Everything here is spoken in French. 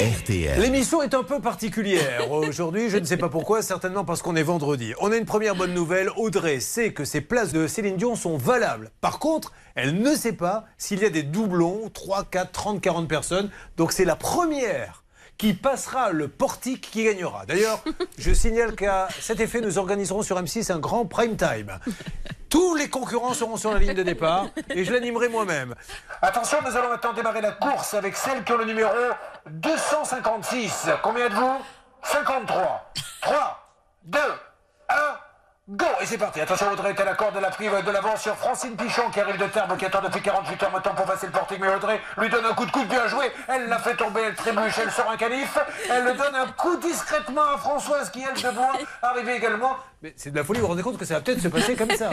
RTL. L'émission est un peu particulière aujourd'hui, je ne sais pas pourquoi, certainement parce qu'on est vendredi. On a une première bonne nouvelle, Audrey sait que ses places de Céline Dion sont valables. Par contre, elle ne sait pas s'il y a des doublons, 3, 4, 30, 40 personnes. Donc c'est la première qui passera le portique qui gagnera. D'ailleurs, je signale qu'à cet effet, nous organiserons sur M6 un grand prime time. Concurrents seront sur la ligne de départ et je l'animerai moi-même. Attention, nous allons maintenant démarrer la course avec celle qui ont le numéro 256. Combien êtes-vous? 53. 3, 2, 1. Go Et c'est parti. Attention, Audrey est à la corde de la prive de l'avance sur Francine Pichon qui arrive de Terme, qui attend depuis 48 heures maintenant pour passer le portique. Mais Audrey lui donne un coup de coude bien joué. Elle l'a fait tomber, elle trébuche, elle sort un canif. Elle le donne un coup discrètement à Françoise qui, elle, debout, arrive également. Mais c'est de la folie, vous vous rendez compte que ça va peut-être se passer comme ça